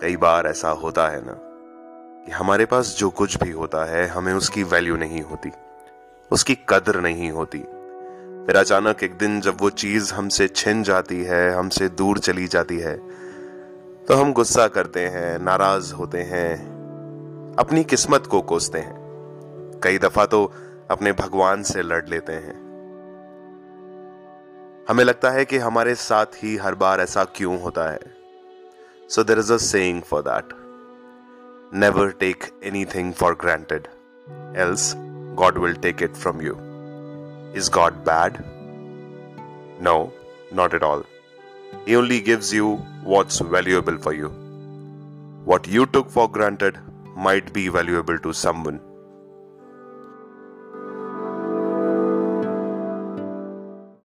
कई बार ऐसा होता है ना, कि हमारे पास जो कुछ भी होता है, हमें उसकी वैल्यू नहीं होती, उसकी कदर नहीं होती। फिर अचानक एक दिन जब वो चीज़ हमसे छिन जाती है, हमसे दूर चली जाती है तो हम गुस्सा करते हैं, नाराज़ होते हैं, अपनी किस्मत को कोसते हैं। कई दफ़ा तो अपने भगवान से लड़ लेते हैं। हमें लगता है कि हमारे साथ ही हर बार ऐसा क्यों होता है? So there is a saying for that. Never take anything for granted, else God will take it from you. Is God bad? No, not at all. He only gives you what's valuable for you. What you took for granted might be valuable to someone